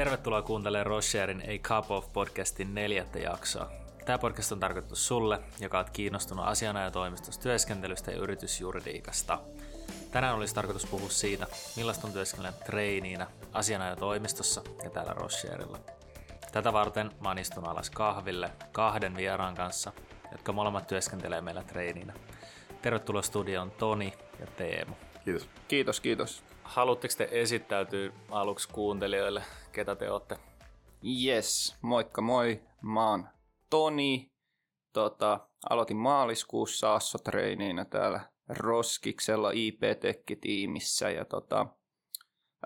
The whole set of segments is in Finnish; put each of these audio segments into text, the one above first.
Tervetuloa kuuntelemaan Rocherin A Cup of podcastin neljättä jaksoa. Tämä podcast on tarkoitettu sulle, joka olet kiinnostunut asianajotoimistossa työskentelystä ja yritysjuridiikasta. Tänään olisi tarkoitus puhua siitä, millaista on työskennellä treiniinä asianajotoimistossa ja täällä Rocherilla. Tätä varten mä oon istunut alas kahville kahden vieraan kanssa, jotka molemmat työskentelee meillä treiniinä. Tervetuloa studioon Toni ja Teemu. Kiitos. Kiitos, kiitos. Haluatteko te esittäytyä aluksi kuuntelijoille, ketä te olette? Yes, moikka moi. Mä oon Toni. Tota, aloitin maaliskuussa Asso-treiniinä täällä Roskiksella IP-tekkitiimissä ja tota,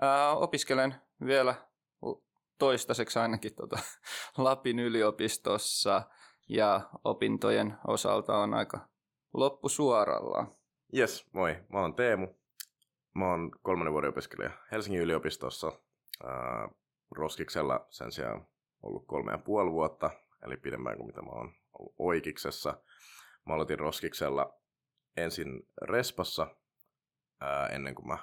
ää, opiskelen vielä toistaiseksi ainakin tota, Lapin yliopistossa ja opintojen osalta on aika loppusuoralla. Yes, moi. Mä oon Teemu. Mä oon kolmannen vuoden opiskelija Helsingin yliopistossa. Ää, Roskiksella sen sijaan ollut kolme ja puoli vuotta, eli pidemmän kuin mitä mä oon ollut Oikiksessa. Mä aloitin Roskiksella ensin Respassa ää, ennen kuin mä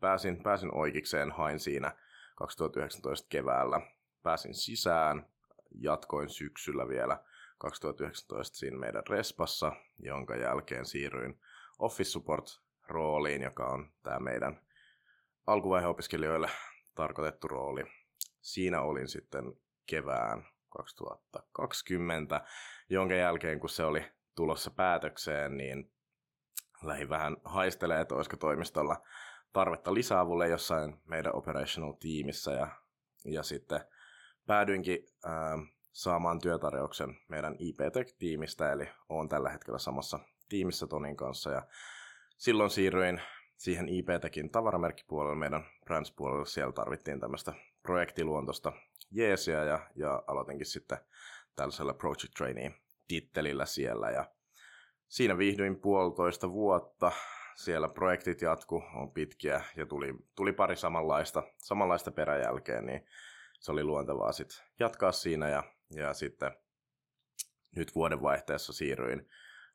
pääsin, pääsin Oikikseen, hain siinä 2019 keväällä. Pääsin sisään, jatkoin syksyllä vielä 2019 siinä meidän Respassa, jonka jälkeen siirryin Office Support-rooliin, joka on tämä meidän alkuvaiheen opiskelijoille tarkoitettu rooli. Siinä olin sitten kevään 2020, jonka jälkeen kun se oli tulossa päätökseen, niin lähin vähän haistelee, että olisiko toimistolla tarvetta lisäavulle jossain meidän operational tiimissä ja, ja sitten päädyinkin ää, saamaan työtarjouksen meidän IP-Tech-tiimistä, eli olen tällä hetkellä samassa tiimissä Tonin kanssa ja silloin siirryin siihen IP-Techin tavaramerkkipuolelle, meidän brands-puolelle, siellä tarvittiin tämmöistä projektiluontosta jeesiä ja, ja aloitinkin sitten tällaisella project trainee tittelillä siellä ja siinä viihdyin puolitoista vuotta. Siellä projektit jatku, on pitkiä ja tuli, tuli pari samanlaista, samanlaista peräjälkeen, niin se oli luontevaa sitten jatkaa siinä ja, ja sitten nyt vuodenvaihteessa siirryin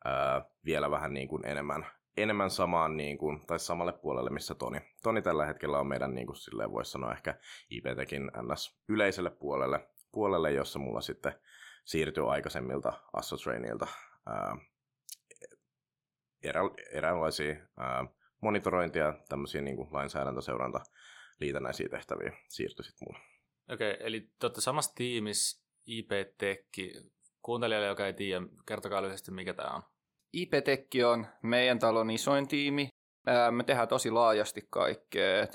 ää, vielä vähän niin kuin enemmän, enemmän samaan niin kuin, tai samalle puolelle, missä Toni. Toni tällä hetkellä on meidän, niin kuin silleen voisi sanoa, ehkä IPTkin ns. yleiselle puolelle, puolelle, jossa mulla sitten siirtyy aikaisemmilta Assotrainilta erä, eräänlaisia ää, monitorointia, tämmöisiä niin kuin lainsäädäntöseuranta liitännäisiä tehtäviä siirtyi sitten mulle. Okei, okay, eli te samassa tiimissä IP-tekki. Kuuntelijalle, joka ei tiedä, kertokaa lyhyesti, mikä tämä on. IP-tekki on meidän talon isoin tiimi. Me tehdään tosi laajasti kaikkea.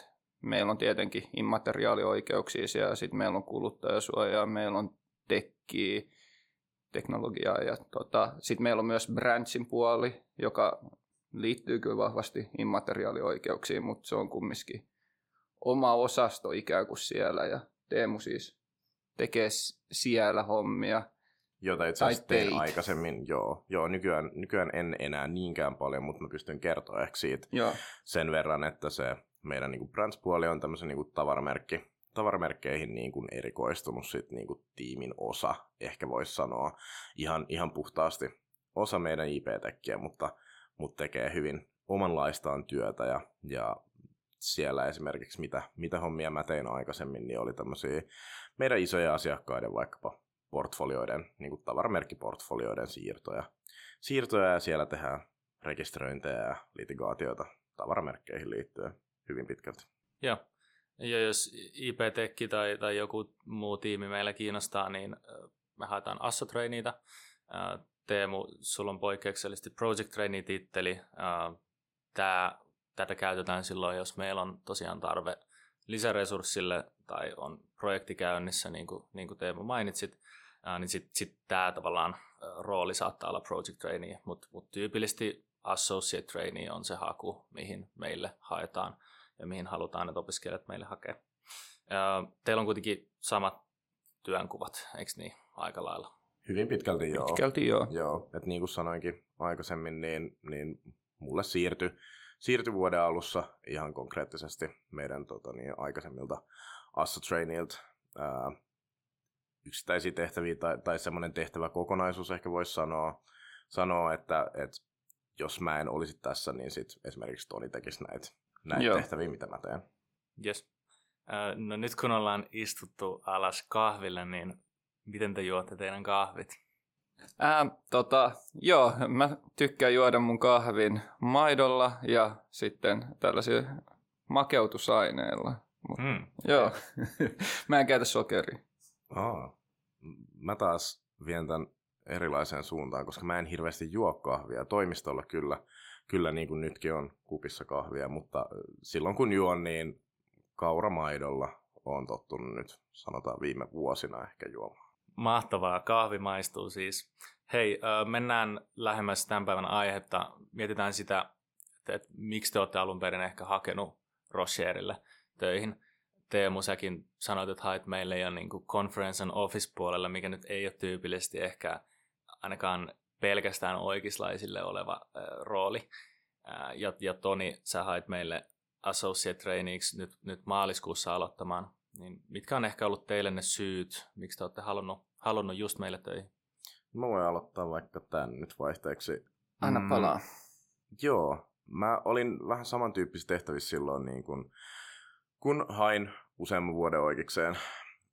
Meillä on tietenkin immateriaalioikeuksia ja sitten meillä on kuluttajasuojaa, meillä on tekkiä, teknologiaa ja tota, sitten meillä on myös branchin puoli, joka liittyy kyllä vahvasti immateriaalioikeuksiin, mutta se on kumminkin oma osasto ikään kuin siellä ja Teemu siis tekee siellä hommia. Jota itse asiassa tein aikaisemmin, joo. joo nykyään, nykyään en enää niinkään paljon, mutta mä pystyn kertoa ehkä siitä joo. sen verran, että se meidän niin brands-puoli on tämmöisen niin tavaramerkki, tavaramerkkeihin niin kuin erikoistunut sit niin kuin tiimin osa, ehkä voisi sanoa, ihan, ihan puhtaasti osa meidän IP-tekkiä, mutta, mutta tekee hyvin omanlaistaan työtä ja, ja siellä esimerkiksi mitä, mitä hommia mä tein aikaisemmin, niin oli tämmöisiä meidän isoja asiakkaiden vaikkapa portfolioiden, niin kuin tavaramerkkiportfolioiden siirtoja. Siirtoja ja siellä tehdään rekisteröintejä ja litigaatioita tavaramerkkeihin liittyen hyvin pitkälti. Joo. Ja jos IP-tekki tai, tai joku muu tiimi meillä kiinnostaa, niin me haetaan Assotraineita. Teemu, sulla on poikkeuksellisesti Project Trainee-titteli. Tämä, tätä käytetään silloin, jos meillä on tosiaan tarve lisäresurssille tai on projekti käynnissä, niin kuin, niin kuin Teemu mainitsit, niin sitten sit tämä tavallaan rooli saattaa olla Project Trainee, mutta mut tyypillisesti Associate Trainee on se haku, mihin meille haetaan ja mihin halutaan, että opiskelijat meille hakee. Teillä on kuitenkin samat työnkuvat, eikö niin, aika lailla? Hyvin pitkälti joo. Pitkälti joo. joo. Et niin kuin sanoinkin aikaisemmin, niin, niin mulle siirtyi siirtyi vuoden alussa ihan konkreettisesti meidän tota, niin, aikaisemmilta Assotrainilta yksittäisiä tehtäviä tai, tai semmoinen tehtäväkokonaisuus ehkä voisi sanoa, sanoa että, että jos mä en olisi tässä, niin sit esimerkiksi Toni tekisi näitä näitä tehtäviä, mitä mä teen. Yes. No nyt kun ollaan istuttu alas kahville, niin miten te juotte teidän kahvit? Ää, tota, joo, mä tykkään juoda mun kahvin maidolla ja sitten tällaisilla makeutusaineilla. Hmm. Joo, mä en käytä sokeria. Aa. Mä taas vien tämän erilaiseen suuntaan, koska mä en hirveästi juo kahvia. Toimistolla kyllä, kyllä niin kuin nytkin on kupissa kahvia, mutta silloin kun juon, niin kauramaidolla on tottunut nyt, sanotaan viime vuosina ehkä juomaan. Mahtavaa, kahvi maistuu siis. Hei, mennään lähemmäs tämän päivän aihetta. Mietitään sitä, että miksi te olette alun perin ehkä hakenut Rocherille töihin. Teemu, säkin sanoit, että hait meille jo niin kuin conference and office puolella, mikä nyt ei ole tyypillisesti ehkä ainakaan pelkästään oikeislaisille oleva äh, rooli. Äh, ja, ja Toni, sä hait meille associate traineeksi nyt, nyt maaliskuussa aloittamaan. Niin mitkä on ehkä ollut teille ne syyt, miksi te olette halunnut, halunnut just meille töihin? Mä voin aloittaa vaikka tämän nyt vaihteeksi. Anna palaa. Mm, joo, mä olin vähän samantyyppisissä tehtävissä silloin, niin kun, kun hain useamman vuoden oikeikseen.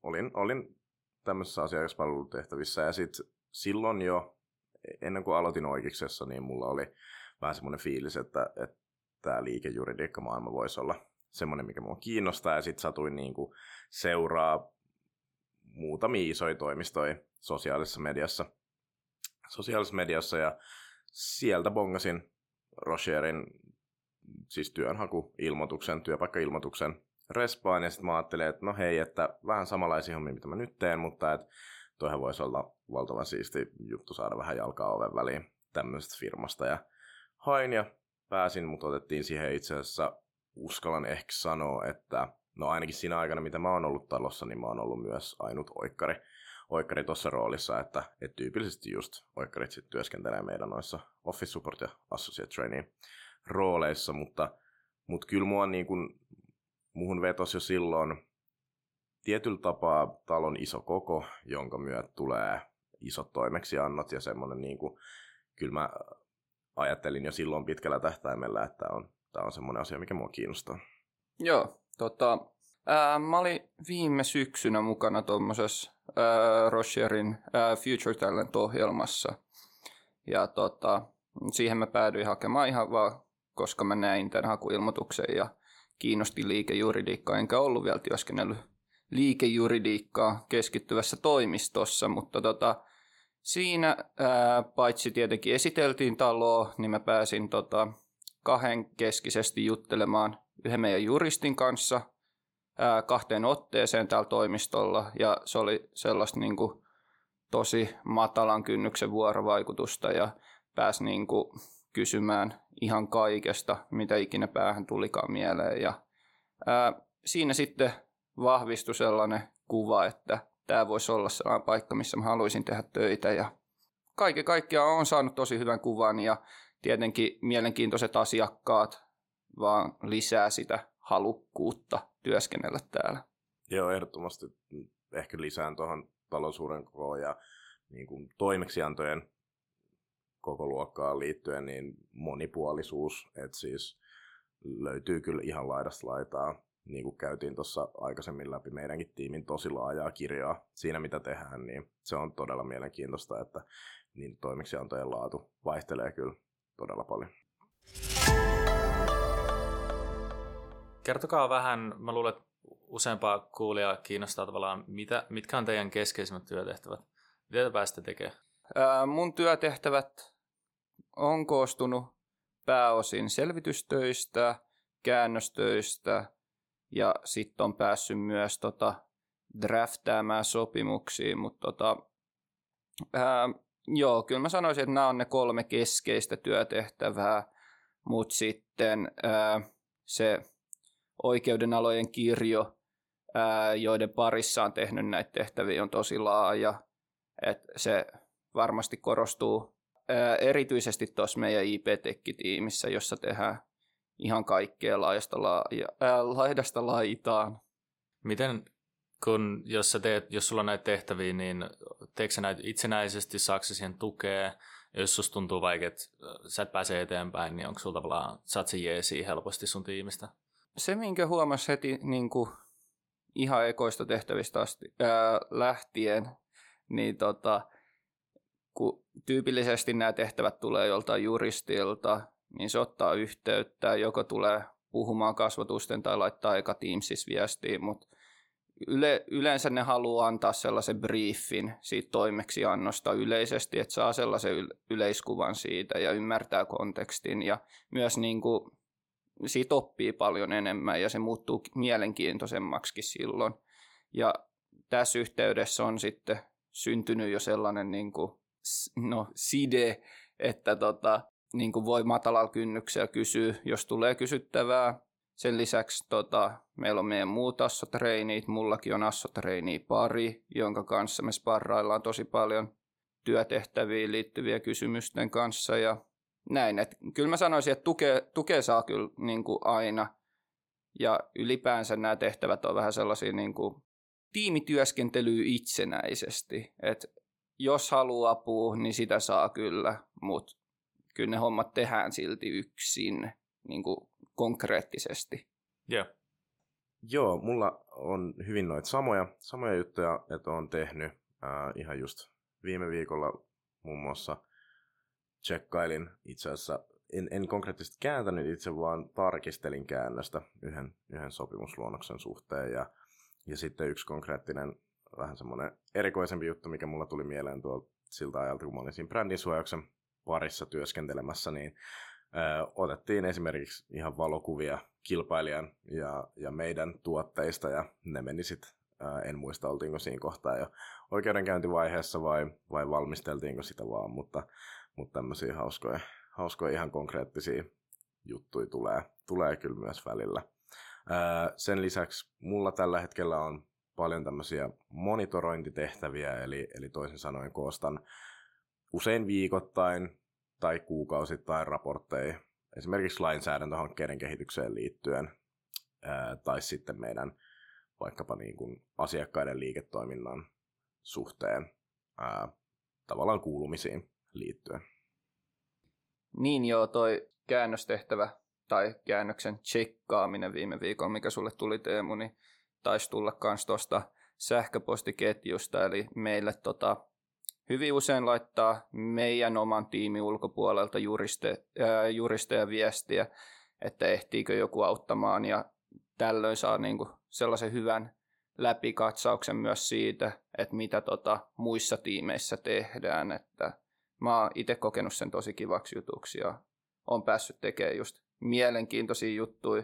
Olin, olin tämmöisessä asiakaspalvelutehtävissä ja sitten silloin jo, ennen kuin aloitin oikeiksessa, niin mulla oli vähän semmoinen fiilis, että, että tämä liikejuridiikka-maailma voisi olla semmoinen, mikä mua kiinnostaa, ja sitten satuin niin kuin seuraa muutamia isoja toimistoja sosiaalisessa mediassa, sosiaalisessa mediassa, ja sieltä bongasin Rocherin siis työnhakuilmoituksen, työpaikkailmoituksen respaan, ja sitten mä ajattelin, että no hei, että vähän samanlaisia hommia, mitä mä nyt teen, mutta että toihan voisi olla valtavan siisti juttu saada vähän jalkaa oven väliin tämmöisestä firmasta, ja hain ja pääsin, mutta otettiin siihen itse asiassa, uskallan ehkä sanoa, että no ainakin siinä aikana, mitä mä oon ollut talossa, niin mä oon ollut myös ainut oikkari, oikkari tuossa roolissa, että, että tyypillisesti just oikkarit sitten työskentelee meidän noissa Office Support ja Associate Training rooleissa, mutta, mutta kyllä mua niin kuin, muhun vetos jo silloin tietyllä tapaa talon iso koko, jonka myötä tulee isot toimeksiannot ja semmoinen niin kuin, kyllä mä ajattelin jo silloin pitkällä tähtäimellä, että on, tämä on semmoinen asia, mikä mua kiinnostaa. Joo, tota, ää, mä olin viime syksynä mukana tuommoisessa Rocherin ää, Future Talent-ohjelmassa. Ja tota, siihen mä päädyin hakemaan ihan vaan, koska mä näin tämän hakuilmoituksen ja kiinnosti liikejuridiikkaa, enkä ollut vielä työskennellyt liikejuridiikkaa keskittyvässä toimistossa, mutta tota, Siinä ää, paitsi tietenkin esiteltiin taloa, niin mä pääsin tota, kahden keskisesti juttelemaan yhden meidän juristin kanssa ää, kahteen otteeseen täällä toimistolla. Ja se oli sellaista niin kuin, tosi matalan kynnyksen vuorovaikutusta ja pääsi niin kuin, kysymään ihan kaikesta, mitä ikinä päähän tulikaan mieleen. Ja, ää, siinä sitten vahvistui sellainen kuva, että tämä voisi olla sellainen paikka, missä mä haluaisin tehdä töitä ja kaiken kaikkiaan on saanut tosi hyvän kuvan ja tietenkin mielenkiintoiset asiakkaat vaan lisää sitä halukkuutta työskennellä täällä. Joo, ehdottomasti ehkä lisään tuohon talousuuden kokoon ja niin kuin toimeksiantojen koko luokkaan liittyen niin monipuolisuus, että siis löytyy kyllä ihan laidasta laitaa niin kuin käytiin tuossa aikaisemmin läpi meidänkin tiimin tosi laajaa kirjaa siinä, mitä tehdään, niin se on todella mielenkiintoista, että niin toimeksiantojen laatu vaihtelee kyllä todella paljon. Kertokaa vähän, mä luulen, että useampaa kuulijaa kiinnostaa tavallaan, mitä, mitkä on teidän keskeisimmät työtehtävät? Mitä te pääsette tekemään? Ää, mun työtehtävät on koostunut pääosin selvitystöistä, käännöstöistä, ja sitten on päässyt myös tota, draftaamaan sopimuksia, mutta tota, joo, kyllä mä sanoisin, että nämä on ne kolme keskeistä työtehtävää, mutta sitten ää, se oikeudenalojen kirjo, ää, joiden parissa on tehnyt näitä tehtäviä, on tosi laaja. Et se varmasti korostuu erityisesti tuossa meidän IP-tekkitiimissä, jossa tehdään ihan kaikkea laajasta, la- ää, laidasta laitaan. Miten, kun jos, sä teet, jos sulla on näitä tehtäviä, niin teekö sä näitä itsenäisesti, saako siihen tukea? Jos susta tuntuu vaikea, että sä et pääse eteenpäin, niin onko sulla tavallaan, saat jeesi helposti sun tiimistä? Se, minkä huomasi heti niin kuin ihan ekoista tehtävistä asti, ää, lähtien, niin tota, kun tyypillisesti nämä tehtävät tulee joltain juristilta, niin se ottaa yhteyttä, joko tulee puhumaan kasvatusten tai laittaa aika Teamsissa viestiin, mutta yle, yleensä ne haluaa antaa sellaisen briefin siitä toimeksiannosta yleisesti, että saa sellaisen yleiskuvan siitä ja ymmärtää kontekstin ja myös niin kuin, siitä oppii paljon enemmän ja se muuttuu mielenkiintoisemmaksi silloin. Ja tässä yhteydessä on sitten syntynyt jo sellainen niin kuin, no, side, että tota, niin kuin voi matalalla kynnyksellä kysyä, jos tulee kysyttävää. Sen lisäksi tota, meillä on meidän muut assotreinit. Mullakin on assotreini pari, jonka kanssa me sparraillaan tosi paljon työtehtäviin liittyviä kysymysten kanssa. Ja näin, että kyllä mä sanoisin, että tukea, tukea saa kyllä niin kuin aina. Ja ylipäänsä nämä tehtävät on vähän sellaisia niin kuin tiimityöskentelyä itsenäisesti. Että jos haluaa apua, niin sitä saa kyllä, mutta kyllä ne hommat tehdään silti yksin niin kuin konkreettisesti. Yeah. Joo, mulla on hyvin noita samoja, samoja juttuja, että on tehnyt äh, ihan just viime viikolla muun muassa tsekkailin itse asiassa, en, en konkreettisesti kääntänyt itse, vaan tarkistelin käännöstä yhden, yhden sopimusluonnoksen suhteen ja, ja sitten yksi konkreettinen vähän semmoinen erikoisempi juttu, mikä mulla tuli mieleen tuolta siltä ajalta, kun mä olin siinä brändisuojauksen parissa työskentelemässä, niin ö, otettiin esimerkiksi ihan valokuvia kilpailijan ja, ja meidän tuotteista, ja ne meni sitten, en muista oltiinko siinä kohtaa jo oikeudenkäyntivaiheessa vai, vai valmisteltiinko sitä vaan, mutta, mutta tämmöisiä hauskoja, hauskoja ihan konkreettisia juttuja tulee, tulee kyllä myös välillä. Sen lisäksi mulla tällä hetkellä on paljon tämmöisiä monitorointitehtäviä, eli, eli toisin sanoen koostan usein viikoittain tai kuukausittain raportteja esimerkiksi lainsäädäntöhankkeiden kehitykseen liittyen ää, tai sitten meidän vaikkapa niin kuin asiakkaiden liiketoiminnan suhteen ää, tavallaan kuulumisiin liittyen. Niin joo, toi käännöstehtävä tai käännöksen tsekkaaminen viime viikolla, mikä sulle tuli Teemu, niin taisi tulla myös tuosta sähköpostiketjusta, eli meille tota, hyvin usein laittaa meidän oman tiimin ulkopuolelta juriste, ää, juristeja viestiä, että ehtiikö joku auttamaan, ja tällöin saa niinku sellaisen hyvän läpikatsauksen myös siitä, että mitä tota muissa tiimeissä tehdään, että mä oon itse kokenut sen tosi kivaksi jutuksi ja on päässyt tekemään just mielenkiintoisia juttuja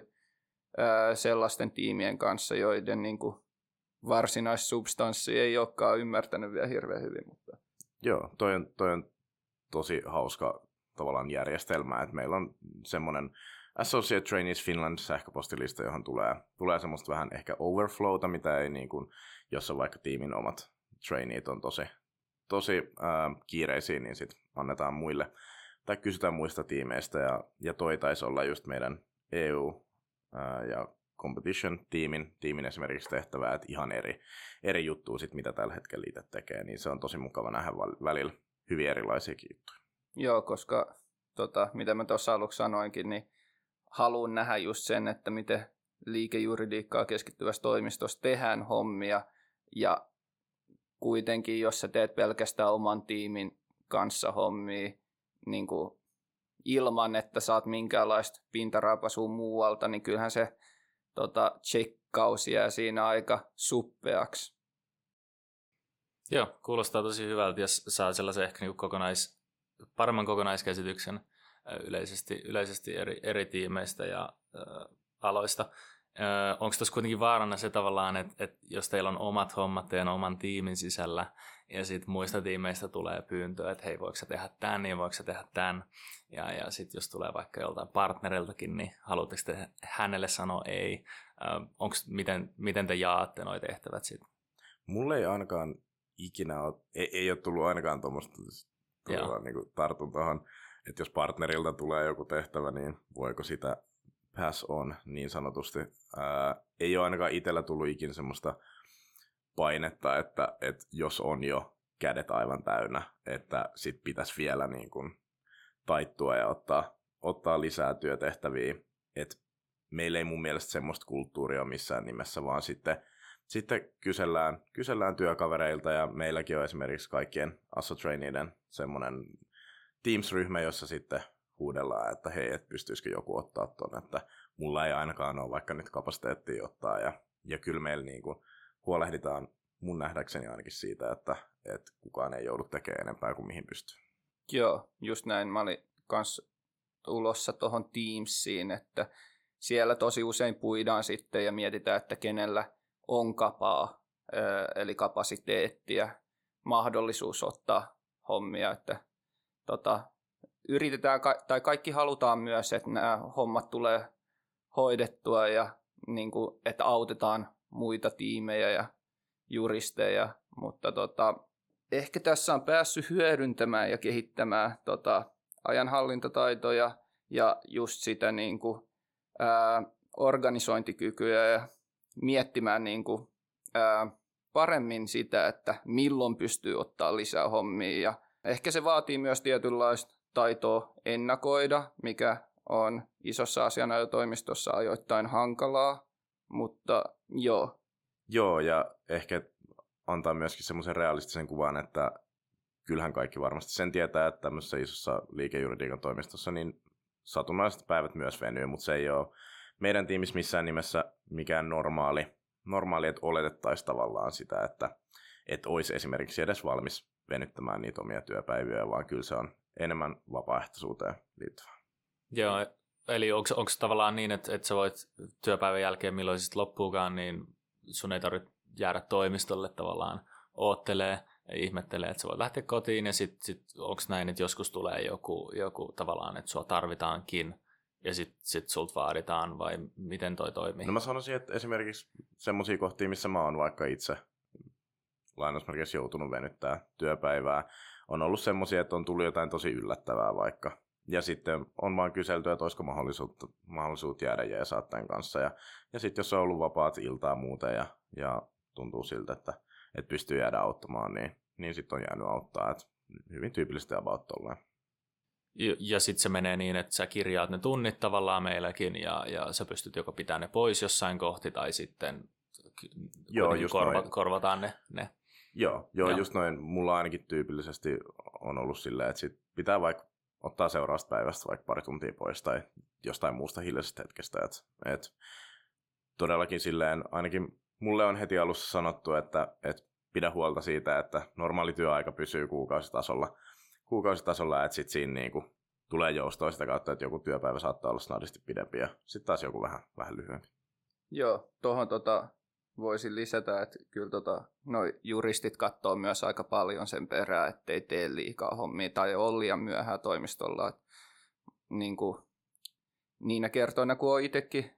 sellaisten tiimien kanssa, joiden niin kuin, varsinaissubstanssi ei olekaan ymmärtänyt vielä hirveän hyvin. Mutta... Joo, toi on, toi on tosi hauska tavallaan järjestelmä, että meillä on semmoinen Associate Trainees Finland sähköpostilista, johon tulee, tulee semmoista vähän ehkä overflowta, mitä ei niin kuin, jos on vaikka tiimin omat traineet on tosi, tosi äh, kiireisiä, niin sitten annetaan muille tai kysytään muista tiimeistä ja, ja toi taisi olla just meidän EU ja competition-tiimin tiimin esimerkiksi tehtävää, että ihan eri, eri juttuja sit, mitä tällä hetkellä itse tekee, niin se on tosi mukava nähdä välillä hyvin erilaisia juttuja. Joo, koska tota, mitä mä tuossa aluksi sanoinkin, niin haluan nähdä just sen, että miten liikejuridiikkaa keskittyvässä toimistossa tehdään hommia ja kuitenkin, jos sä teet pelkästään oman tiimin kanssa hommia, niin kuin ilman, että saat minkäänlaista pintaraapasua muualta, niin kyllähän se tota, tsekkaus jää siinä aika suppeaksi. Joo, kuulostaa tosi hyvältä, jos saa sellaisen ehkä niin kokonais, paremman kokonaiskäsityksen yleisesti, yleisesti eri, eri tiimeistä ja äh, aloista. Äh, onko tuossa kuitenkin vaarana se tavallaan, että, että jos teillä on omat hommat teidän oman tiimin sisällä, ja sitten muista tiimeistä tulee pyyntö, että hei, voiko sä tehdä tämän, niin voiko sä tehdä tämän. Ja, ja sitten jos tulee vaikka joltain partneriltakin, niin haluatteko te hänelle sanoa ei? Äh, onks, miten, miten te jaatte nuo tehtävät sitten? Mulle ei ainakaan ikinä ole, ei, ei ole tullut ainakaan tuommoista niin tartun tuohon, että jos partnerilta tulee joku tehtävä, niin voiko sitä pass on niin sanotusti. Ää, ei ole ainakaan itsellä tullut ikinä semmoista painetta, että, että jos on jo kädet aivan täynnä, että sit pitäisi vielä niin kuin taittua ja ottaa, ottaa lisää työtehtäviä. Et meillä ei mun mielestä semmoista kulttuuria missään nimessä, vaan sitten sitten kysellään, kysellään työkavereilta ja meilläkin on esimerkiksi kaikkien Assotraineiden semmoinen Teams-ryhmä, jossa sitten huudellaan, että hei, et pystyisikö joku ottaa tuon, että mulla ei ainakaan ole vaikka nyt kapasiteettia ottaa ja, ja kyllä meillä niin kuin huolehditaan mun nähdäkseni ainakin siitä, että, että kukaan ei joudu tekemään enempää kuin mihin pystyy. Joo, just näin. Mä olin kans tulossa tuohon Teamsiin, että siellä tosi usein puidaan sitten ja mietitään, että kenellä on kapaa, eli kapasiteettia, mahdollisuus ottaa hommia, että tota, yritetään, tai kaikki halutaan myös, että nämä hommat tulee hoidettua ja niin kuin, että autetaan muita tiimejä ja juristeja, mutta tota, ehkä tässä on päässyt hyödyntämään ja kehittämään tota, ajanhallintataitoja ja just sitä niin kuin, ää, organisointikykyä ja miettimään niin kuin, ää, paremmin sitä, että milloin pystyy ottaa lisää hommia. Ja ehkä se vaatii myös tietynlaista taitoa ennakoida, mikä on isossa asianajotoimistossa ajoittain hankalaa, mutta joo. Joo, ja ehkä antaa myöskin semmoisen realistisen kuvan, että kyllähän kaikki varmasti sen tietää, että tämmöisessä isossa liikejuridiikan toimistossa niin satunnaiset päivät myös venyy, mutta se ei ole meidän tiimissä missään nimessä mikään normaali, normaali että oletettaisiin tavallaan sitä, että, että olisi esimerkiksi edes valmis venyttämään niitä omia työpäiviä, vaan kyllä se on enemmän vapaaehtoisuuteen liittyvää. Joo, eli onko tavallaan niin, että, että sä voit työpäivän jälkeen, milloin sitten loppuukaan, niin sun ei tarvitse jäädä toimistolle tavallaan oottelee ja ihmettelee, että sä voit lähteä kotiin ja sitten sit, onko näin, että joskus tulee joku, joku tavallaan, että sua tarvitaankin ja sitten sit sulta vaaditaan vai miten toi toimii? No mä sanoisin, että esimerkiksi semmoisia kohtia, missä mä oon vaikka itse lainausmerkeissä joutunut venyttää työpäivää, on ollut semmoisia, että on tullut jotain tosi yllättävää vaikka. Ja sitten on vaan kyselty, että olisiko mahdollisuutta, mahdollisuutta jäädä jeesaattajan kanssa. Ja, ja sitten jos on ollut vapaat iltaa muuten ja, ja tuntuu siltä, että, että pystyy jäädä auttamaan, niin, niin sitten on jäänyt auttaa. Et hyvin tyypillisesti about tolleen. Ja, ja sitten se menee niin, että sä kirjaat ne tunnit tavallaan meilläkin ja, ja sä pystyt joko pitämään ne pois jossain kohti tai sitten joo, just korva, noin. korvataan ne, ne. Joo, joo, joo, just noin. Mulla ainakin tyypillisesti on ollut silleen, että sit pitää vaikka ottaa seuraavasta päivästä vaikka pari tuntia pois tai jostain muusta hiljaisesta hetkestä. Et, et todellakin silleen, ainakin mulle on heti alussa sanottu, että, että pidä huolta siitä, että normaali työaika pysyy kuukausitasolla, kuukausitasolla että sitten siinä niinku tulee joustoa sitä kautta, että joku työpäivä saattaa olla snadisti pidempi ja sitten taas joku vähän, vähän lyhyempi. Joo, tuohon tota, voisin lisätä, että kyllä tota, noi juristit katsoo myös aika paljon sen perään, ettei tee liikaa hommia tai ole liian myöhään toimistolla. Et, niin kuin, niinä kertoina, kun on itsekin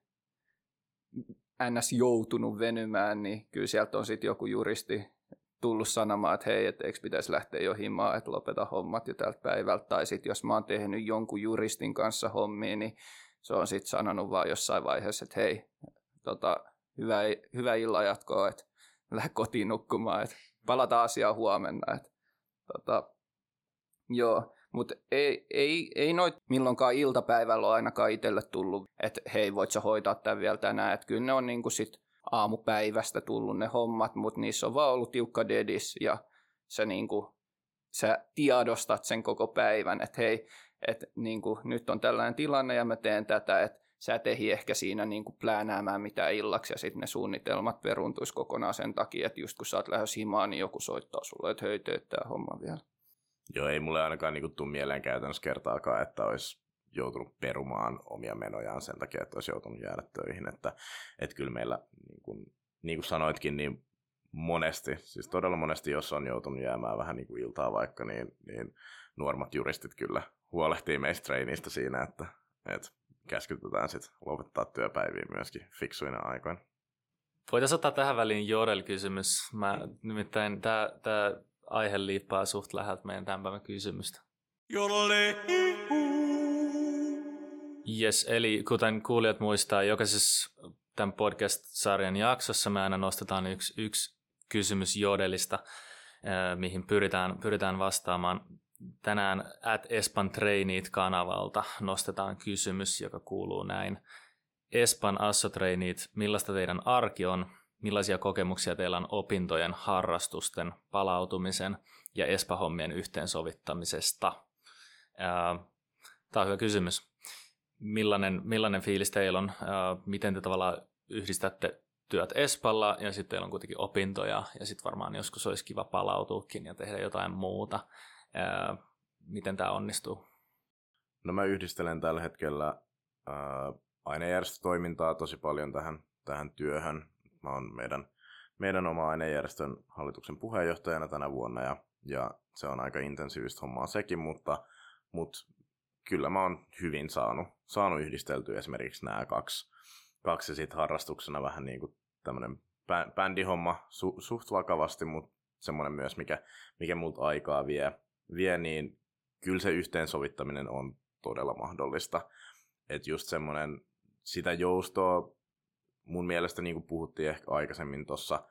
ns. joutunut venymään, niin kyllä sieltä on sitten joku juristi tullut sanomaan, että hei, että eikö pitäisi lähteä jo himaan, että lopeta hommat jo tältä päivältä. Tai sitten jos mä oon tehnyt jonkun juristin kanssa hommia, niin se on sitten sanonut vaan jossain vaiheessa, että hei, tota, hyvää, hyvää illan jatkoa, että lähde kotiin nukkumaan, että palataan asiaan huomenna. Että, tota, joo, mutta ei, ei, ei noit milloinkaan iltapäivällä ole ainakaan itselle tullut, että hei, voit sä hoitaa tämän vielä tänään. Että kyllä ne on niinku sit aamupäivästä tullut ne hommat, mutta niissä on vaan ollut tiukka dedis ja sä, niinku, sä tiedostat sen koko päivän, että hei, että niinku, nyt on tällainen tilanne ja mä teen tätä, että sä et ehdi ehkä siinä niin kuin pläänäämään mitään illaksi ja sitten ne suunnitelmat peruntuisi kokonaan sen takia, että just kun sä oot lähes himaan, niin joku soittaa sulle, että hei, teet tämä homma vielä. Joo, ei mulle ainakaan niin tule mieleen käytännössä kertaakaan, että olisi joutunut perumaan omia menojaan sen takia, että olisi joutunut jäädä töihin. Että, että kyllä meillä, niin kuin, niin kuin sanoitkin, niin monesti, siis todella monesti, jos on joutunut jäämään vähän niin kuin iltaa vaikka, niin, niin nuormat juristit kyllä huolehtii meistä treinistä siinä, että, että käskytetään sitten lopettaa työpäiviä myöskin fiksuina aikoina. Voitaisiin ottaa tähän väliin Jodel-kysymys. Mä, nimittäin tämä aihe liippaa suht läheltä meidän tämän päivän kysymystä. Jodelle. Yes, eli kuten kuulijat muistaa, jokaisessa tämän podcast-sarjan jaksossa me aina nostetaan yksi, yksi kysymys Jodelista, mihin pyritään, pyritään vastaamaan. Tänään at Espan Trainit kanavalta nostetaan kysymys, joka kuuluu näin. Espan Assotreinit, millaista teidän arki on? millaisia kokemuksia teillä on opintojen, harrastusten, palautumisen ja espahommien yhteensovittamisesta? Tämä on hyvä kysymys. Millainen, millainen fiilis teillä on? Miten te tavallaan yhdistätte työt Espalla ja sitten teillä on kuitenkin opintoja ja sitten varmaan joskus olisi kiva palautuukin ja tehdä jotain muuta. Miten tämä onnistuu? No mä yhdistelen tällä hetkellä ainejärjestötoimintaa tosi paljon tähän, tähän työhön. Mä oon meidän, meidän oma ainejärjestön hallituksen puheenjohtajana tänä vuonna ja, ja se on aika intensiivistä hommaa sekin, mutta, mutta kyllä mä oon hyvin saanut, saanut yhdisteltyä esimerkiksi nämä kaksi, kaksi sitten harrastuksena vähän niin kuin tämmöinen bändihomma su, suht vakavasti, mutta semmoinen myös, mikä, mikä multa aikaa vie, vie, niin kyllä se yhteensovittaminen on todella mahdollista. Että just semmoinen, sitä joustoa mun mielestä niin kuin puhuttiin ehkä aikaisemmin tuossa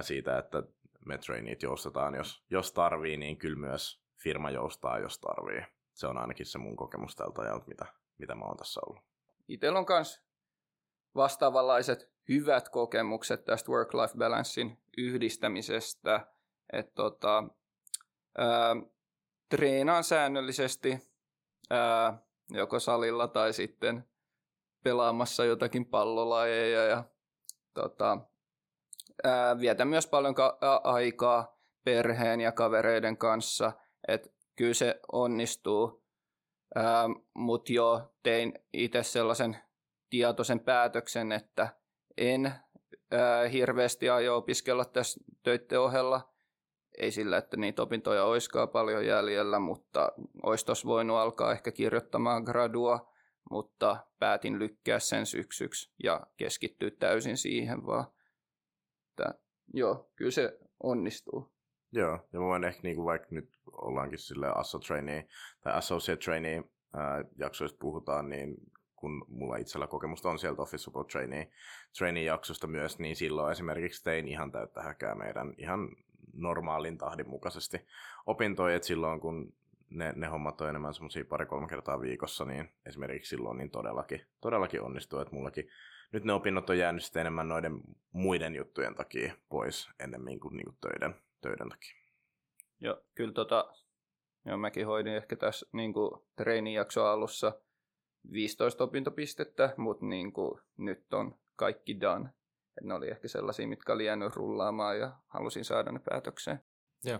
siitä, että me trainit joustetaan, jos, jos tarvii, niin kyllä myös firma joustaa, jos tarvii. Se on ainakin se mun kokemus tältä ajalta, mitä, mitä mä oon tässä ollut. Itsellä on myös vastaavanlaiset hyvät kokemukset tästä work-life balancein yhdistämisestä. Että tota, ää, treenaan säännöllisesti ää, joko salilla tai sitten pelaamassa jotakin pallolajeja ja tota, ää, vietän myös paljon ka- aikaa perheen ja kavereiden kanssa, että kyllä se onnistuu, mutta joo, tein itse sellaisen tietoisen päätöksen, että en ää, hirveästi aio opiskella tässä töiden ohella, ei sillä, että niitä opintoja olisikaan paljon jäljellä, mutta olisi tuossa voinut alkaa ehkä kirjoittamaan gradua, mutta päätin lykkää sen syksyksi ja keskittyä täysin siihen vaan. Että, joo, kyllä se onnistuu. Joo, ja mä voin ehkä niinku, vaikka nyt ollaankin sille asso trainee tai associate trainee jaksoista puhutaan, niin kun mulla itsellä kokemusta on sieltä Office Support Trainee, trainee jaksosta myös, niin silloin esimerkiksi tein ihan täyttä häkää meidän ihan normaalin tahdin mukaisesti opintoja, että silloin kun ne, ne hommat on enemmän semmoisia pari-kolme kertaa viikossa, niin esimerkiksi silloin niin todellakin, todellakin onnistuu, että mullakin nyt ne opinnot on jäänyt sitten enemmän noiden muiden juttujen takia pois ennemmin kuin, niin kuin töiden, töiden takia. Joo, kyllä tota, joo, mäkin hoidin ehkä tässä niin kuin treenijakson alussa 15 opintopistettä, mutta niin kuin, nyt on kaikki done. Et ne oli ehkä sellaisia, mitkä oli jäänyt rullaamaan ja halusin saada ne päätökseen. Joo.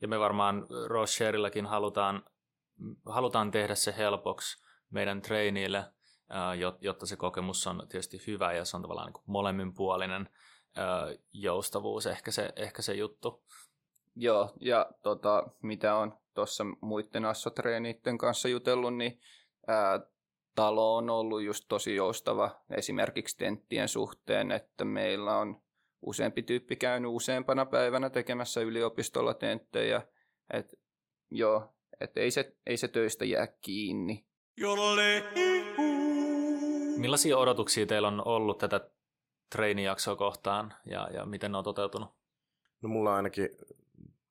Ja me varmaan Rosharellakin halutaan, halutaan tehdä se helpoksi meidän traineille, jotta se kokemus on tietysti hyvä ja se on tavallaan niin molemminpuolinen joustavuus ehkä se, ehkä se juttu. Joo, ja tota, mitä on tuossa muiden assotreeniitten kanssa jutellut, niin ää, talo on ollut just tosi joustava esimerkiksi tenttien suhteen, että meillä on useampi tyyppi käynyt useampana päivänä tekemässä yliopistolla tenttejä. Et, joo, et ei, se, ei se töistä jää kiinni. Millaisia odotuksia teillä on ollut tätä treenijaksoa kohtaan ja, ja miten ne on toteutunut? No mulla ainakin,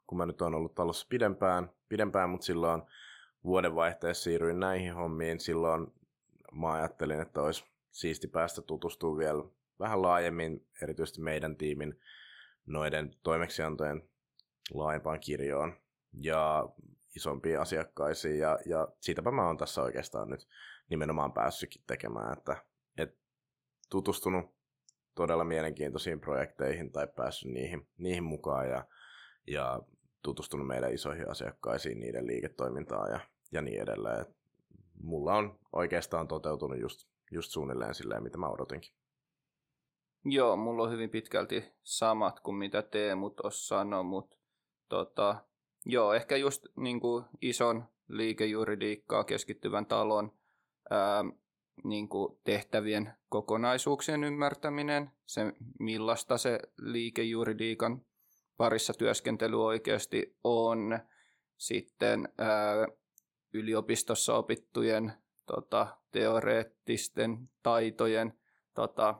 kun mä nyt oon ollut talossa pidempään, pidempään mutta silloin vuodenvaihteessa siirryin näihin hommiin, silloin mä ajattelin, että olisi siisti päästä tutustumaan vielä vähän laajemmin, erityisesti meidän tiimin noiden toimeksiantojen laajempaan kirjoon ja isompiin asiakkaisiin. Ja, ja siitäpä mä oon tässä oikeastaan nyt nimenomaan päässytkin tekemään, että et tutustunut todella mielenkiintoisiin projekteihin tai päässyt niihin, niihin mukaan ja, ja tutustunut meidän isoihin asiakkaisiin, niiden liiketoimintaan ja, ja niin edelleen. Mulla on oikeastaan toteutunut just, just suunnilleen silleen, mitä mä odotinkin. Joo, mulla on hyvin pitkälti samat kuin mitä Teemu tuossa sanoi, mutta tota, joo, ehkä just niin kuin ison liikejuridiikkaa keskittyvän talon ää, niin kuin tehtävien kokonaisuuksien ymmärtäminen, se millaista se liikejuridiikan parissa työskentely oikeasti on, sitten ää, yliopistossa opittujen tota, teoreettisten taitojen tota,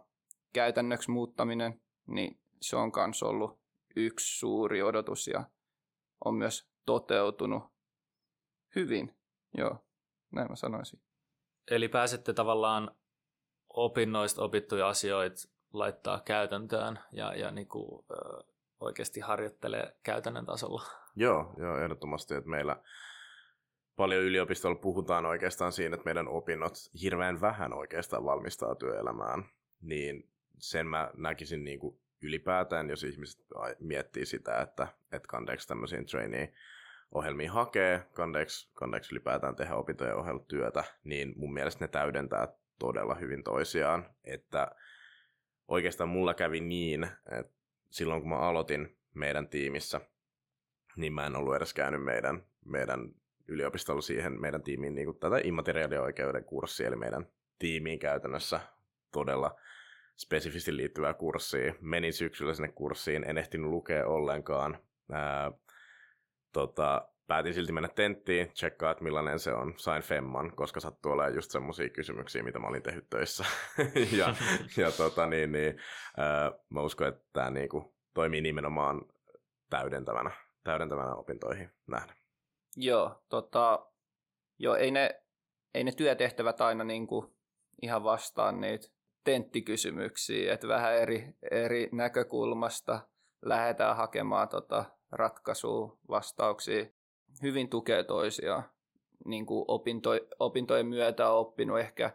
käytännöksi muuttaminen, niin se on myös ollut yksi suuri odotus ja on myös toteutunut hyvin. Joo, näin mä sanoisin. Eli pääsette tavallaan opinnoista opittuja asioita laittaa käytäntöön ja, ja niin kuin, ö, oikeasti harjoittelee käytännön tasolla. Joo, joo ehdottomasti, että meillä paljon yliopistolla puhutaan oikeastaan siinä, että meidän opinnot hirveän vähän oikeastaan valmistaa työelämään, niin sen mä näkisin niin kuin ylipäätään, jos ihmiset miettii sitä, että, että kandeeksi tämmöisiin trainee ohjelmiin hakee, kandeeksi, kandeeksi ylipäätään tehdä opintojen ohella työtä, niin mun mielestä ne täydentää todella hyvin toisiaan, että oikeastaan mulla kävi niin, että silloin kun mä aloitin meidän tiimissä, niin mä en ollut edes käynyt meidän, meidän yliopistolla siihen meidän tiimiin niin kuin tätä immateriaalioikeuden kurssia, eli meidän tiimiin käytännössä todella spesifisti liittyvää kurssia. Menin syksyllä sinne kurssiin, en ehtinyt lukea ollenkaan. Ää, tota, päätin silti mennä tenttiin, tsekkaa, että millainen se on. Sain femman, koska sattuu olemaan just semmoisia kysymyksiä, mitä mä olin tehnyt töissä. ja ja tota, niin, niin, ää, mä uskon, että tämä niinku, toimii nimenomaan täydentävänä, täydentävänä opintoihin nähden. Joo, tota, joo ei, ne, ei ne työtehtävät aina niinku ihan vastaan niitä tenttikysymyksiä, että vähän eri, eri näkökulmasta lähdetään hakemaan tota ratkaisua, vastauksia. Hyvin tukee toisiaan. Niin kuin opinto, opintojen myötä on oppinut ehkä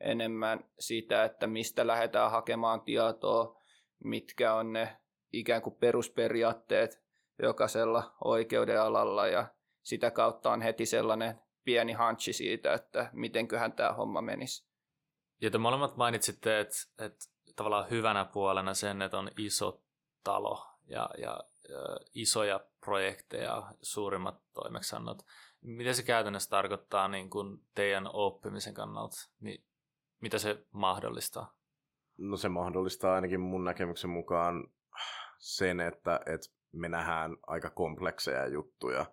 enemmän sitä, että mistä lähdetään hakemaan tietoa, mitkä on ne ikään kuin perusperiaatteet jokaisella oikeuden alalla ja sitä kautta on heti sellainen pieni hanchi siitä, että mitenköhän tämä homma menisi. Ja te molemmat mainitsitte, että, että tavallaan hyvänä puolena sen, että on iso talo ja, ja, ja isoja projekteja, suurimmat toimeksiannot. Mitä se käytännössä tarkoittaa niin kuin teidän oppimisen kannalta? Niin mitä se mahdollistaa? No se mahdollistaa ainakin mun näkemyksen mukaan sen, että, että me nähdään aika komplekseja juttuja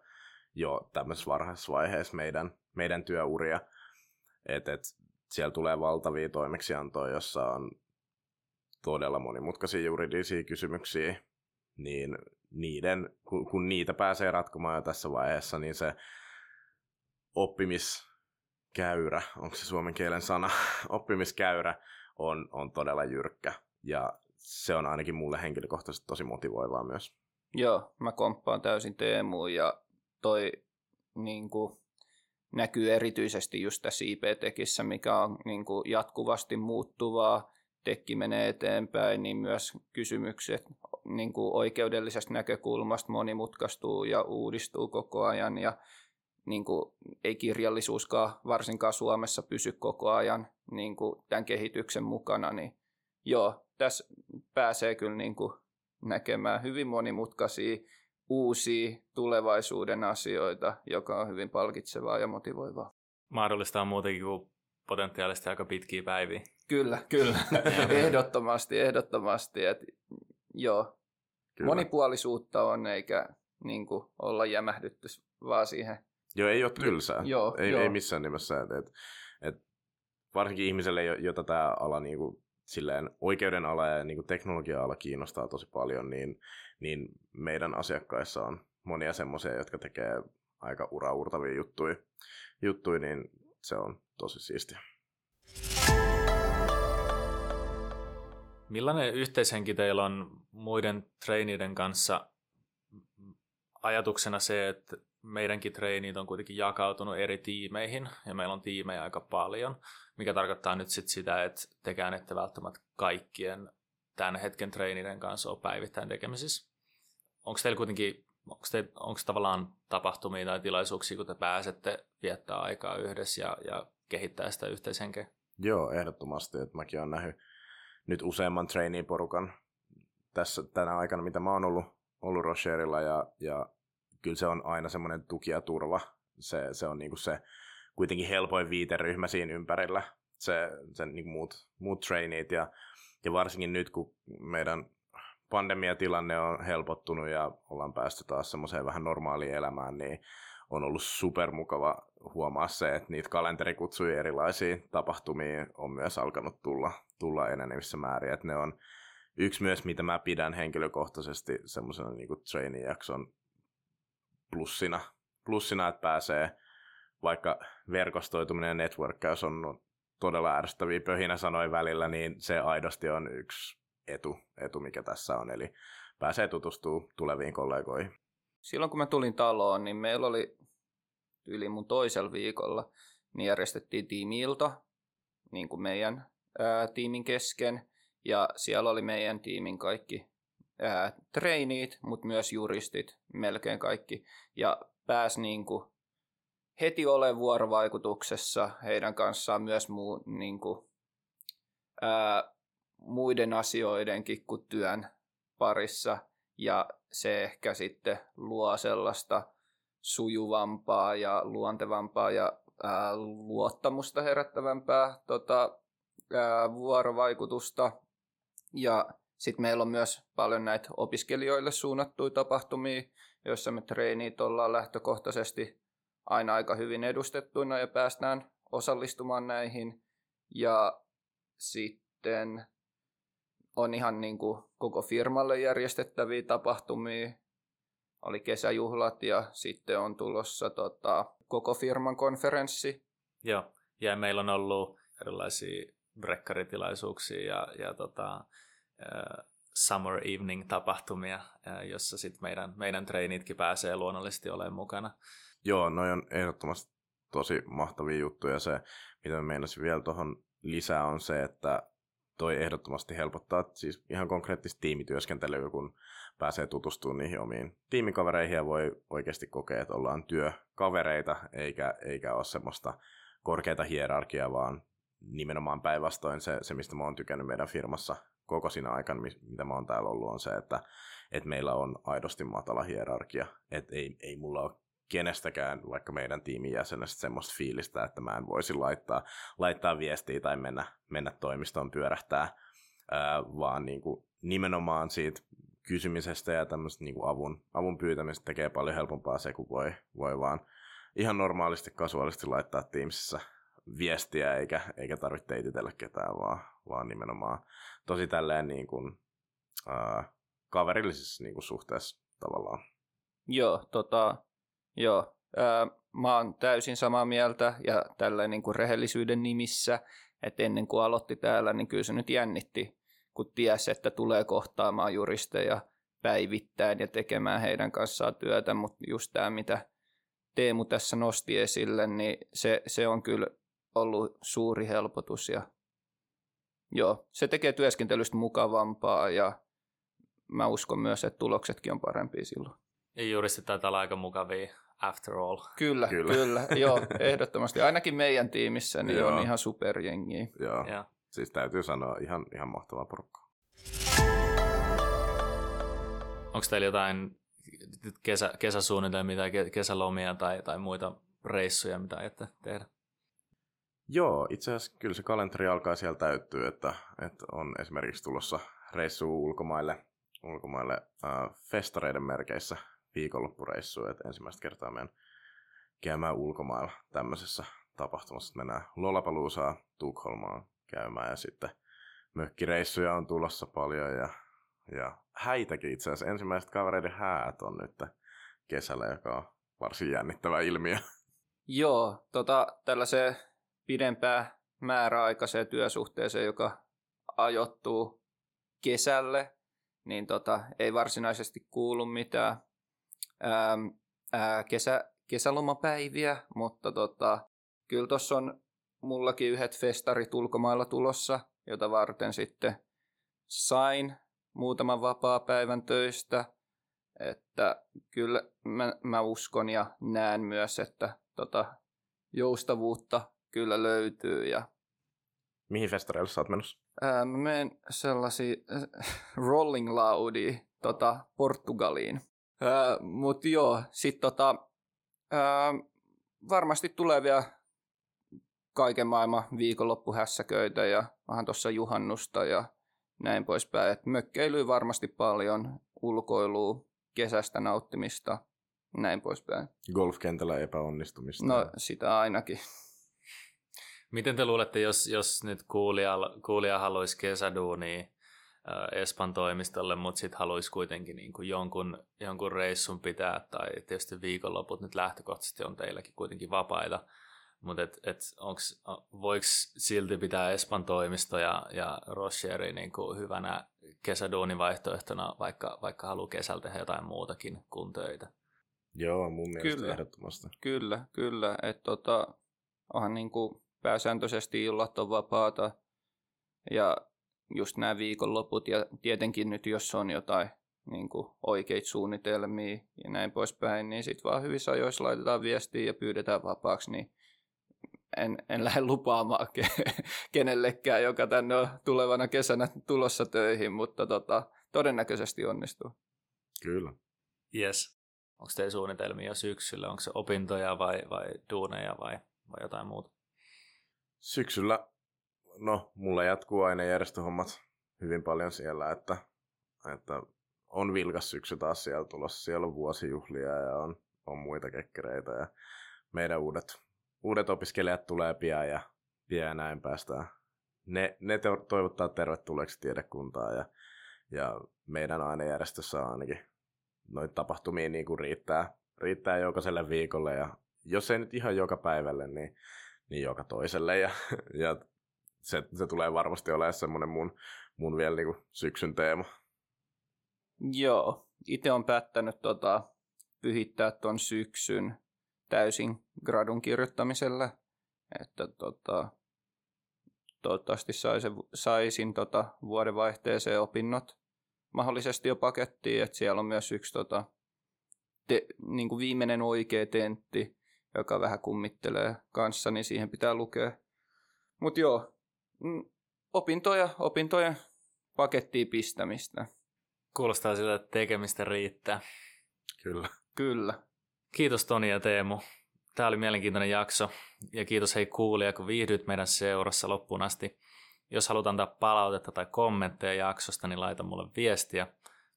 jo tämmöisessä varhaisessa vaiheessa meidän, meidän työuria. Että et, siellä tulee valtavia toimeksiantoja, jossa on todella monimutkaisia juridisia kysymyksiä, niin niiden, kun, kun niitä pääsee ratkomaan jo tässä vaiheessa, niin se oppimiskäyrä, onko se suomen kielen sana, oppimiskäyrä on, on todella jyrkkä. Ja se on ainakin mulle henkilökohtaisesti tosi motivoivaa myös. Joo, mä komppaan täysin Teemuun ja toi niin kuin, näkyy erityisesti just tässä IP-tekissä, mikä on niin kuin, jatkuvasti muuttuvaa. Tekki menee eteenpäin, niin myös kysymykset niin kuin oikeudellisesta näkökulmasta monimutkaistuu ja uudistuu koko ajan. Ja niin kuin, ei kirjallisuuskaan varsinkaan Suomessa pysy koko ajan niin kuin, tämän kehityksen mukana. Niin, joo, tässä pääsee kyllä niin kuin, näkemään hyvin monimutkaisia uusia tulevaisuuden asioita, joka on hyvin palkitsevaa ja motivoivaa. Mahdollistaa muutenkin kuin potentiaalisesti aika pitkiä päiviä. Kyllä, kyllä. ehdottomasti, ehdottomasti. Et, joo. Kyllä. Monipuolisuutta on, eikä niin kuin, olla jämähdytty vaan siihen. Joo, ei ole tylsää. Joo, ei, joo. ei missään nimessä. Et, et, et, varsinkin ihmiselle, jota tämä ala niin kuin, silleen oikeuden ala ja niin kuin teknologia-ala kiinnostaa tosi paljon, niin, niin meidän asiakkaissa on monia semmoisia, jotka tekee aika uraurtavia juttuja, juttuja, niin se on tosi siistiä. Millainen yhteishenki teillä on muiden traineiden kanssa? Ajatuksena se, että meidänkin treenit on kuitenkin jakautunut eri tiimeihin ja meillä on tiimejä aika paljon, mikä tarkoittaa nyt sit sitä, että tekään ette välttämättä kaikkien tämän hetken treeniden kanssa ole päivittäin tekemisissä. Onko teillä kuitenkin, onko, te, onko tavallaan tapahtumia tai tilaisuuksia, kun te pääsette viettää aikaa yhdessä ja, ja kehittää sitä yhteishenkeä? Joo, ehdottomasti. Että mäkin olen nähnyt nyt useamman trainee-porukan tässä tänä aikana, mitä mä oon ollut, ollut Rocherilla ja, ja kyllä se on aina semmoinen tuki ja turva. Se, se on niinku se kuitenkin helpoin viiteryhmä siinä ympärillä, se, se niinku muut, muut traineet ja, ja varsinkin nyt, kun meidän pandemiatilanne on helpottunut ja ollaan päästy taas semmoiseen vähän normaaliin elämään, niin on ollut supermukava huomaa se, että niitä kalenterikutsuja erilaisiin tapahtumiin on myös alkanut tulla, tulla enenevissä määrin. Että ne on yksi myös, mitä mä pidän henkilökohtaisesti semmoisena niin trainee-jakson plussina, plussina, että pääsee vaikka verkostoituminen ja networkkaus on todella ärsyttäviä pöhinä sanoi välillä, niin se aidosti on yksi etu, etu, mikä tässä on. Eli pääsee tutustumaan tuleviin kollegoihin. Silloin kun mä tulin taloon, niin meillä oli yli mun toisella viikolla, niin järjestettiin tiimiilta niin kuin meidän ää, tiimin kesken. Ja siellä oli meidän tiimin kaikki ää, treinit, mutta myös juristit, melkein kaikki. Ja pääsi niin kuin heti ole vuorovaikutuksessa heidän kanssaan myös muu, niin kuin, ää, muiden asioidenkin kuin työn parissa. Ja se ehkä sitten luo sellaista sujuvampaa ja luontevampaa ja ää, luottamusta herättävämpää tota, ää, vuorovaikutusta. Ja sitten meillä on myös paljon näitä opiskelijoille suunnattuja tapahtumia, joissa me treenit ollaan lähtökohtaisesti aina aika hyvin edustettuina ja päästään osallistumaan näihin. Ja sitten on ihan niin kuin koko firmalle järjestettäviä tapahtumia. Oli kesäjuhlat ja sitten on tulossa tota, koko firman konferenssi. Joo, ja meillä on ollut erilaisia brekkaritilaisuuksia ja, ja tota, uh, summer evening-tapahtumia, uh, jossa sit meidän, meidän treenitkin pääsee luonnollisesti olemaan mukana. Joo, noi on ehdottomasti tosi mahtavia juttuja. Se, mitä meinasin vielä tuohon lisää, on se, että toi ehdottomasti helpottaa siis ihan konkreettista tiimityöskentelyä, kun pääsee tutustumaan niihin omiin tiimikavereihin ja voi oikeasti kokea, että ollaan työkavereita, eikä, eikä ole semmoista korkeata hierarkiaa, vaan nimenomaan päinvastoin se, se, mistä mä oon tykännyt meidän firmassa koko siinä aikana, mitä mä oon täällä ollut, on se, että, että meillä on aidosti matala hierarkia. Että ei, ei mulla ole kenestäkään, vaikka meidän tiimin jäsenestä, semmoista fiilistä, että mä en voisi laittaa, laittaa viestiä tai mennä, mennä toimistoon pyörähtää, ää, vaan niin kuin nimenomaan siitä kysymisestä ja tämmöistä niin kuin avun, avun pyytämisestä tekee paljon helpompaa se, kun voi, voi vaan ihan normaalisti, kasuaalisti laittaa Teamsissa viestiä, eikä, eikä tarvitse teititellä ketään, vaan, vaan nimenomaan tosi tälleen niin kuin, ää, kaverillisessa niin kuin suhteessa tavallaan. Joo, tota, joo. Ää, mä oon täysin samaa mieltä ja tällä niin kuin rehellisyyden nimissä, että ennen kuin aloitti täällä, niin kyllä se nyt jännitti, kun tiesi, että tulee kohtaamaan juristeja päivittäin ja tekemään heidän kanssaan työtä, mutta just tämä, mitä Teemu tässä nosti esille, niin se, se on kyllä ollut suuri helpotus ja joo, se tekee työskentelystä mukavampaa ja mä uskon myös, että tuloksetkin on parempia silloin. Juristit taitaa olla aika mukavia after all. Kyllä, kyllä, kyllä joo, ehdottomasti. Ainakin meidän tiimissä niin on ihan superjengi. Joo, ja. siis täytyy sanoa ihan, ihan mahtava porukka. Onko teillä jotain kesä, kesäsuunnitelmia tai kesälomia tai, tai muita reissuja, mitä ajatte tehdä? Joo, itse asiassa kyllä se kalenteri alkaa siellä täyttyä, että, että on esimerkiksi tulossa reissu ulkomaille, ulkomaille äh, festareiden merkeissä viikonloppureissu, että ensimmäistä kertaa menen käymään ulkomailla tämmöisessä tapahtumassa. Mennään Lollapaloosaa Tukholmaan käymään ja sitten mökkireissuja on tulossa paljon ja, ja häitäkin itse asiassa. Ensimmäiset kavereiden häät on nyt kesällä, joka on varsin jännittävä ilmiö. Joo, tota, tällaiseen pidempään määräaikaiseen työsuhteeseen, joka ajoittuu kesälle, niin tota, ei varsinaisesti kuulu mitään ää, ää, kesä, kesälomapäiviä, mutta tota, kyllä tuossa on mullakin yhdet festarit ulkomailla tulossa, jota varten sitten sain muutaman vapaa-päivän töistä. Että kyllä mä, mä uskon ja näen myös, että tota, joustavuutta kyllä löytyy. Ja... Mihin festareille sä oot menossa? Ää, mä menen sellaisia äh, Rolling Loudia tota, Portugaliin. Mutta joo, sitten tota, ää, varmasti tulee vielä kaiken maailman viikonloppuhässäköitä ja vähän tuossa juhannusta ja näin poispäin. Et mökkeilyy varmasti paljon, ulkoilua, kesästä nauttimista, näin poispäin. Golfkentällä epäonnistumista. No sitä ainakin. Miten te luulette, jos, jos nyt kuulija, kuulija haluaisi kesäduunia Espan toimistolle, mutta sitten haluaisi kuitenkin niin kuin jonkun, jonkun reissun pitää, tai tietysti viikonloput nyt lähtökohtaisesti on teilläkin kuitenkin vapaita, mutta et, et voiko silti pitää Espan toimisto ja, ja Rocheri niin kuin hyvänä kesäduunin vaihtoehtona, vaikka, vaikka haluaa kesällä tehdä jotain muutakin kuin töitä. Joo, mun mielestä Kyllä. ehdottomasti. Kyllä, kyllä. Että tota, onhan niin kuin pääsääntöisesti illat on vapaata ja just nämä viikonloput ja tietenkin nyt jos on jotain niin kuin oikeita suunnitelmia ja näin poispäin, niin sitten vaan hyvissä ajoissa laitetaan viestiä ja pyydetään vapaaksi, niin en, en lähde lupaamaan ke- kenellekään, joka tänne on tulevana kesänä tulossa töihin, mutta tota, todennäköisesti onnistuu. Kyllä. Yes. Onko teillä suunnitelmia syksyllä? Onko se opintoja vai, vai duuneja vai, vai jotain muuta? Syksyllä, no, mulla jatkuu aina järjestöhommat hyvin paljon siellä, että, että on vilkas syksy taas siellä tulossa. Siellä on vuosijuhlia ja on, on muita kekkereitä ja meidän uudet, uudet opiskelijat tulee pian ja pian ja näin päästään. Ne, ne to- toivottaa tervetulleeksi tiedekuntaa ja, ja meidän ainejärjestössä on ainakin noita tapahtumia niin kuin riittää, riittää jokaiselle viikolle ja jos ei nyt ihan joka päivälle, niin, niin joka toiselle ja, ja se, se tulee varmasti olemaan semmoinen mun, mun vielä niin kuin syksyn teema. Joo, itse on päättänyt tota, pyhittää ton syksyn täysin gradun kirjoittamiselle, että tota, toivottavasti saisin, saisin tota, vuodenvaihteeseen opinnot mahdollisesti jo pakettiin, että siellä on myös yksi tota, te, niin kuin viimeinen oikea tentti, joka vähän kummittelee kanssa, niin siihen pitää lukea. Mutta joo, mm, opintoja, opintojen pakettiin pistämistä. Kuulostaa siltä, että tekemistä riittää. Kyllä. Kyllä. Kiitos Toni ja Teemu. Tämä oli mielenkiintoinen jakso ja kiitos hei kuulija, kun viihdyit meidän seurassa loppuun asti. Jos haluat antaa palautetta tai kommentteja jaksosta, niin laita mulle viestiä.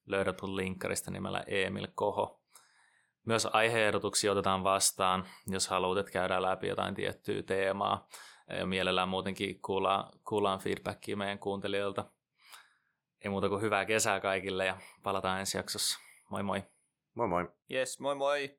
Löydät mun linkkarista nimellä Emil Koho. Myös aiheehdotuksia otetaan vastaan, jos haluat, että käydään läpi jotain tiettyä teemaa. Ja mielellään muutenkin kuullaan, kuullaan feedbackia meidän kuuntelijoilta. Ei muuta kuin hyvää kesää kaikille ja palataan ensi jaksossa. Moi moi! Moi moi. Yes, moi moi.